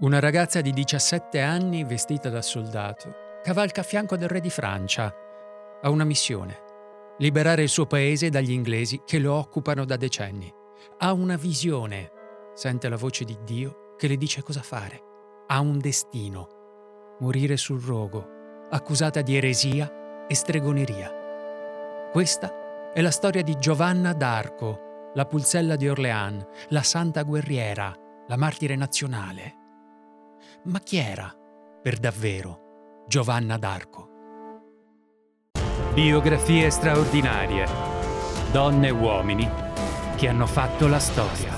Una ragazza di 17 anni, vestita da soldato, cavalca a fianco del re di Francia. Ha una missione: liberare il suo paese dagli inglesi che lo occupano da decenni. Ha una visione. Sente la voce di Dio che le dice cosa fare. Ha un destino: morire sul rogo, accusata di eresia e stregoneria. Questa è la storia di Giovanna d'Arco, la pulzella di Orléans, la santa guerriera, la martire nazionale. Ma chi era, per davvero, Giovanna d'Arco? Biografie straordinarie. Donne e uomini che hanno fatto la storia.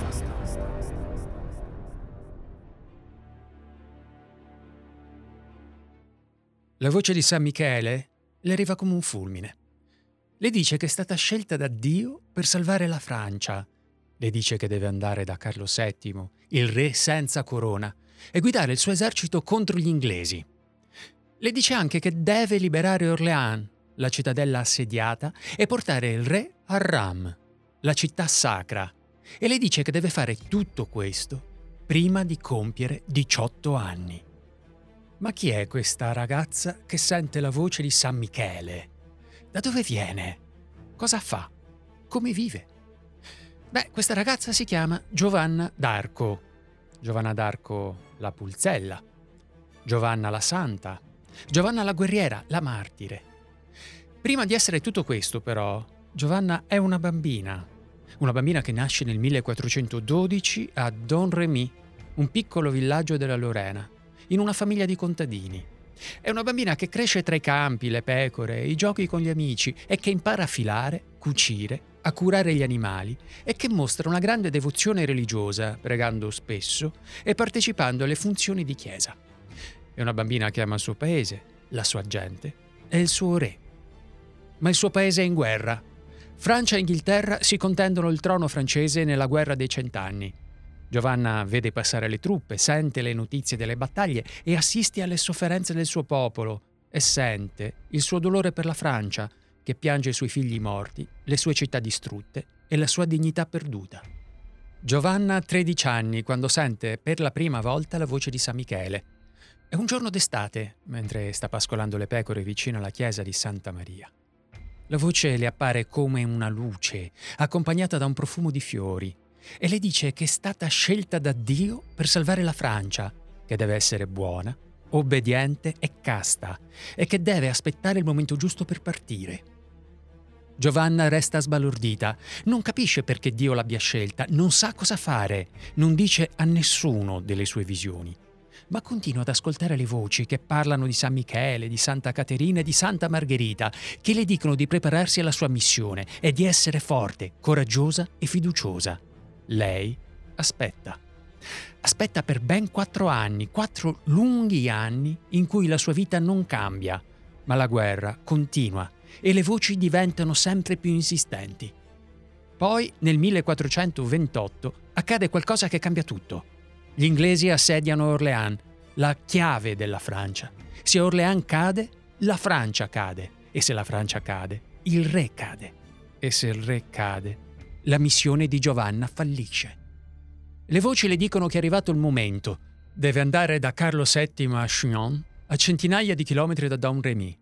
La voce di San Michele le arriva come un fulmine. Le dice che è stata scelta da Dio per salvare la Francia. Le dice che deve andare da Carlo VII, il re senza corona, e guidare il suo esercito contro gli inglesi. Le dice anche che deve liberare Orléans, la cittadella assediata, e portare il re a Ram, la città sacra, e le dice che deve fare tutto questo prima di compiere 18 anni. Ma chi è questa ragazza che sente la voce di San Michele? Da dove viene? Cosa fa? Come vive? Beh, questa ragazza si chiama Giovanna d'Arco. Giovanna d'Arco la pulzella, Giovanna la santa, Giovanna la guerriera, la martire. Prima di essere tutto questo, però, Giovanna è una bambina, una bambina che nasce nel 1412 a Don Remy, un piccolo villaggio della Lorena, in una famiglia di contadini. È una bambina che cresce tra i campi, le pecore, i giochi con gli amici e che impara a filare, cucire, a curare gli animali e che mostra una grande devozione religiosa, pregando spesso e partecipando alle funzioni di chiesa. È una bambina che ama il suo paese, la sua gente e il suo re. Ma il suo paese è in guerra. Francia e Inghilterra si contendono il trono francese nella guerra dei cent'anni. Giovanna vede passare le truppe, sente le notizie delle battaglie e assiste alle sofferenze del suo popolo e sente il suo dolore per la Francia, che piange i suoi figli morti, le sue città distrutte e la sua dignità perduta. Giovanna ha 13 anni quando sente per la prima volta la voce di San Michele. È un giorno d'estate, mentre sta pascolando le pecore vicino alla chiesa di Santa Maria. La voce le appare come una luce, accompagnata da un profumo di fiori, e le dice che è stata scelta da Dio per salvare la Francia, che deve essere buona, obbediente e casta, e che deve aspettare il momento giusto per partire. Giovanna resta sbalordita, non capisce perché Dio l'abbia scelta, non sa cosa fare, non dice a nessuno delle sue visioni, ma continua ad ascoltare le voci che parlano di San Michele, di Santa Caterina e di Santa Margherita, che le dicono di prepararsi alla sua missione e di essere forte, coraggiosa e fiduciosa. Lei aspetta. Aspetta per ben quattro anni, quattro lunghi anni in cui la sua vita non cambia, ma la guerra continua e le voci diventano sempre più insistenti. Poi, nel 1428, accade qualcosa che cambia tutto. Gli inglesi assediano Orléans, la chiave della Francia. Se Orléans cade, la Francia cade. E se la Francia cade, il re cade. E se il re cade, la missione di Giovanna fallisce. Le voci le dicono che è arrivato il momento. Deve andare da Carlo VII a Chinon a centinaia di chilometri da Don Remy.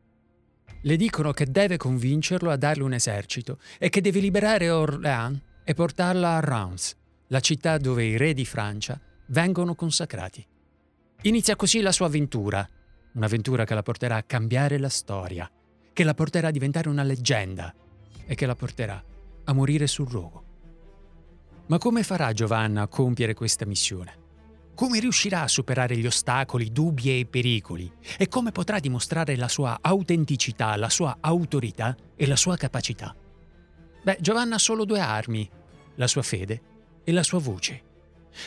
Le dicono che deve convincerlo a darle un esercito e che deve liberare Orléans e portarla a Reims, la città dove i re di Francia vengono consacrati. Inizia così la sua avventura, un'avventura che la porterà a cambiare la storia, che la porterà a diventare una leggenda e che la porterà a morire sul rogo. Ma come farà Giovanna a compiere questa missione? Come riuscirà a superare gli ostacoli, dubbi e pericoli? E come potrà dimostrare la sua autenticità, la sua autorità e la sua capacità? Beh, Giovanna ha solo due armi, la sua fede e la sua voce.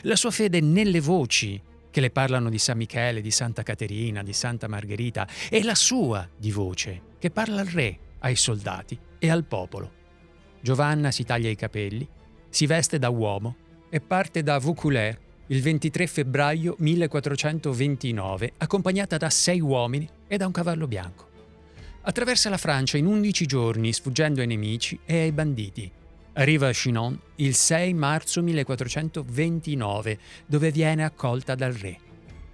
La sua fede nelle voci che le parlano di San Michele, di Santa Caterina, di Santa Margherita, e la sua di voce che parla al re, ai soldati e al popolo. Giovanna si taglia i capelli, si veste da uomo e parte da Vaucouleurs il 23 febbraio 1429, accompagnata da sei uomini e da un cavallo bianco. Attraversa la Francia in 11 giorni, sfuggendo ai nemici e ai banditi. Arriva a Chinon il 6 marzo 1429, dove viene accolta dal re.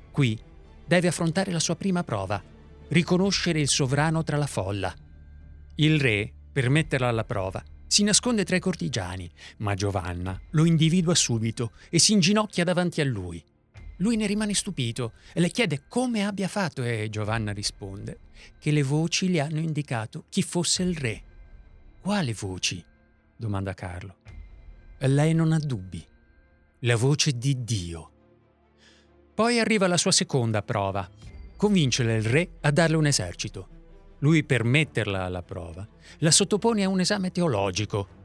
Qui deve affrontare la sua prima prova, riconoscere il sovrano tra la folla. Il re, per metterla alla prova, si nasconde tra i cortigiani, ma Giovanna lo individua subito e si inginocchia davanti a lui. Lui ne rimane stupito e le chiede come abbia fatto e Giovanna risponde che le voci le hanno indicato chi fosse il re. Quale voci? domanda Carlo. Lei non ha dubbi. La voce di Dio. Poi arriva la sua seconda prova. Convincere il re a darle un esercito. Lui, per metterla alla prova, la sottopone a un esame teologico.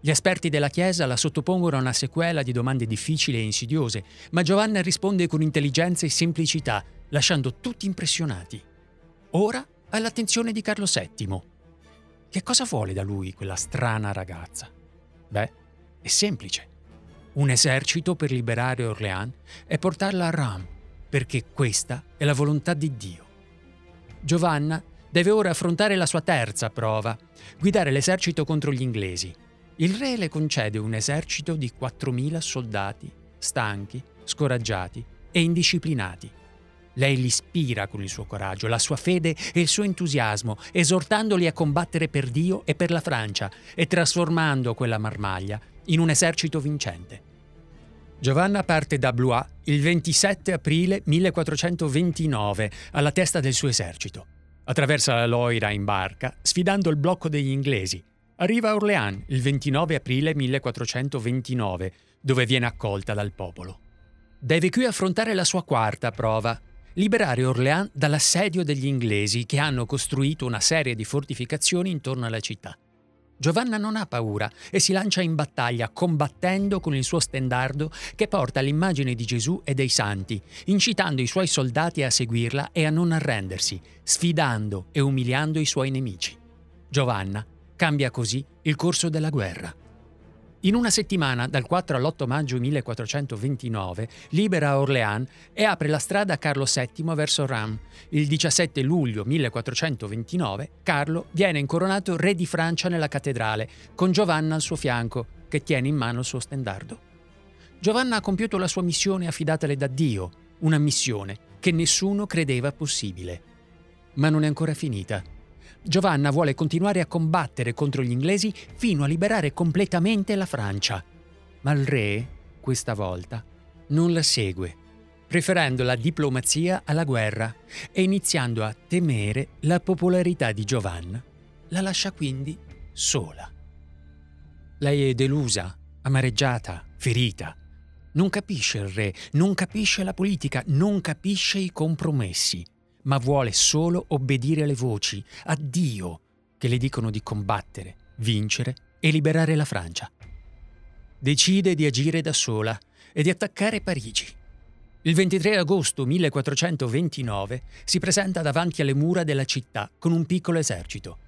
Gli esperti della Chiesa la sottopongono a una sequela di domande difficili e insidiose, ma Giovanna risponde con intelligenza e semplicità, lasciando tutti impressionati. Ora ha l'attenzione di Carlo VII. Che cosa vuole da lui quella strana ragazza? Beh, è semplice. Un esercito per liberare Orléans e portarla a Ram, perché questa è la volontà di Dio. Giovanna deve ora affrontare la sua terza prova, guidare l'esercito contro gli inglesi. Il re le concede un esercito di 4.000 soldati, stanchi, scoraggiati e indisciplinati. Lei li ispira con il suo coraggio, la sua fede e il suo entusiasmo, esortandoli a combattere per Dio e per la Francia e trasformando quella marmaglia in un esercito vincente. Giovanna parte da Blois il 27 aprile 1429 alla testa del suo esercito. Attraversa la Loira in barca, sfidando il blocco degli inglesi. Arriva a Orléans il 29 aprile 1429, dove viene accolta dal popolo. Deve qui affrontare la sua quarta prova, liberare Orléans dall'assedio degli inglesi che hanno costruito una serie di fortificazioni intorno alla città. Giovanna non ha paura e si lancia in battaglia combattendo con il suo stendardo che porta l'immagine di Gesù e dei santi, incitando i suoi soldati a seguirla e a non arrendersi, sfidando e umiliando i suoi nemici. Giovanna cambia così il corso della guerra. In una settimana, dal 4 all'8 maggio 1429, libera Orléans e apre la strada a Carlo VII verso Reims. Il 17 luglio 1429 Carlo viene incoronato re di Francia nella cattedrale, con Giovanna al suo fianco, che tiene in mano il suo stendardo. Giovanna ha compiuto la sua missione affidatale da Dio, una missione che nessuno credeva possibile. Ma non è ancora finita. Giovanna vuole continuare a combattere contro gli inglesi fino a liberare completamente la Francia. Ma il re, questa volta, non la segue, preferendo la diplomazia alla guerra e iniziando a temere la popolarità di Giovanna. La lascia quindi sola. Lei è delusa, amareggiata, ferita. Non capisce il re, non capisce la politica, non capisce i compromessi ma vuole solo obbedire alle voci, a Dio, che le dicono di combattere, vincere e liberare la Francia. Decide di agire da sola e di attaccare Parigi. Il 23 agosto 1429 si presenta davanti alle mura della città con un piccolo esercito.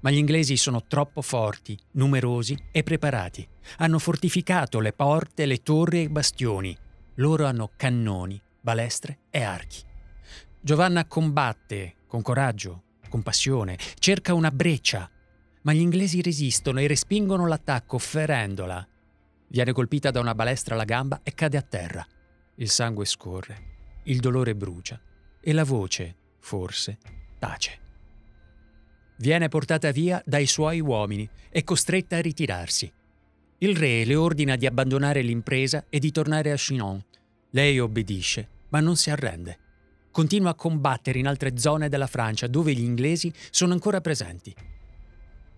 Ma gli inglesi sono troppo forti, numerosi e preparati. Hanno fortificato le porte, le torri e i bastioni. Loro hanno cannoni, balestre e archi. Giovanna combatte con coraggio, con passione, cerca una breccia, ma gli inglesi resistono e respingono l'attacco ferendola. Viene colpita da una balestra alla gamba e cade a terra. Il sangue scorre, il dolore brucia e la voce, forse, tace. Viene portata via dai suoi uomini e costretta a ritirarsi. Il re le ordina di abbandonare l'impresa e di tornare a Chinon. Lei obbedisce, ma non si arrende. Continua a combattere in altre zone della Francia dove gli inglesi sono ancora presenti.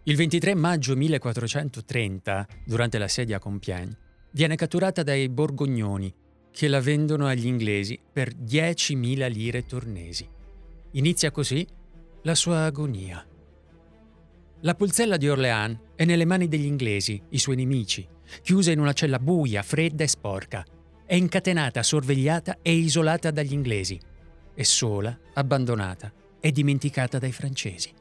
Il 23 maggio 1430, durante l'assedio a Compiègne, viene catturata dai borgognoni che la vendono agli inglesi per 10.000 lire tornesi. Inizia così la sua agonia. La pulzella di Orléans è nelle mani degli inglesi, i suoi nemici, chiusa in una cella buia, fredda e sporca. È incatenata, sorvegliata e isolata dagli inglesi. È sola, abbandonata e dimenticata dai francesi.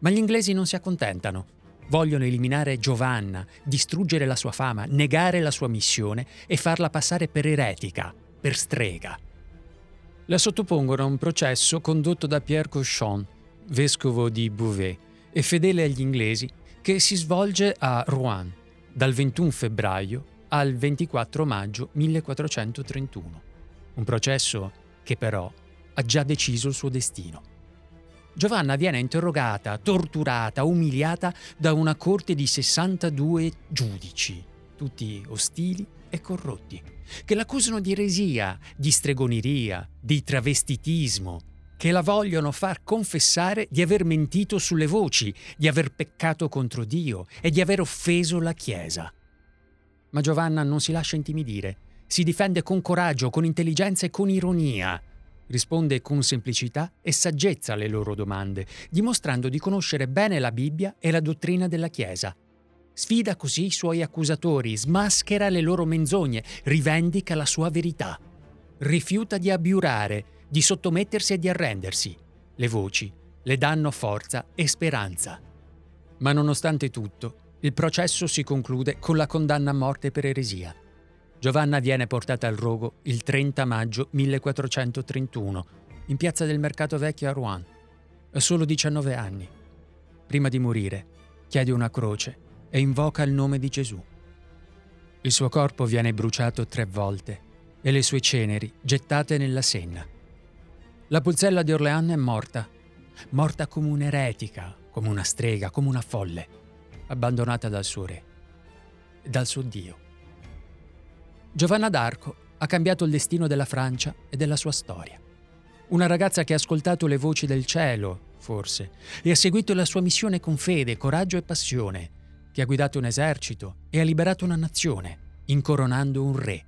Ma gli inglesi non si accontentano. Vogliono eliminare Giovanna, distruggere la sua fama, negare la sua missione e farla passare per eretica, per strega. La sottopongono a un processo condotto da Pierre Cochon, vescovo di Beauvais, e fedele agli inglesi, che si svolge a Rouen dal 21 febbraio al 24 maggio 1431. Un processo che però ha già deciso il suo destino. Giovanna viene interrogata, torturata, umiliata da una corte di 62 giudici, tutti ostili e corrotti, che l'accusano di eresia, di stregoneria, di travestitismo, che la vogliono far confessare di aver mentito sulle voci, di aver peccato contro Dio e di aver offeso la Chiesa. Ma Giovanna non si lascia intimidire, si difende con coraggio, con intelligenza e con ironia. Risponde con semplicità e saggezza alle loro domande, dimostrando di conoscere bene la Bibbia e la dottrina della Chiesa. Sfida così i suoi accusatori, smaschera le loro menzogne, rivendica la sua verità. Rifiuta di abiurare, di sottomettersi e di arrendersi. Le voci le danno forza e speranza. Ma nonostante tutto, il processo si conclude con la condanna a morte per eresia. Giovanna viene portata al rogo il 30 maggio 1431 in piazza del Mercato Vecchio a Rouen. Ha solo 19 anni. Prima di morire, chiede una croce e invoca il nome di Gesù. Il suo corpo viene bruciato tre volte e le sue ceneri gettate nella Senna. La pulzella di Orléans è morta, morta come un'eretica, come una strega, come una folle, abbandonata dal suo re dal suo Dio. Giovanna d'Arco ha cambiato il destino della Francia e della sua storia. Una ragazza che ha ascoltato le voci del cielo, forse, e ha seguito la sua missione con fede, coraggio e passione, che ha guidato un esercito e ha liberato una nazione, incoronando un re.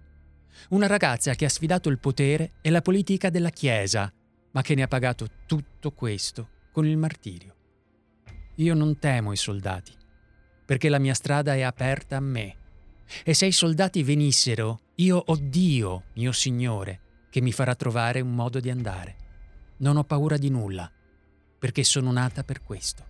Una ragazza che ha sfidato il potere e la politica della Chiesa ma che ne ha pagato tutto questo con il martirio. Io non temo i soldati, perché la mia strada è aperta a me. E se i soldati venissero, io ho Dio, mio Signore, che mi farà trovare un modo di andare. Non ho paura di nulla, perché sono nata per questo.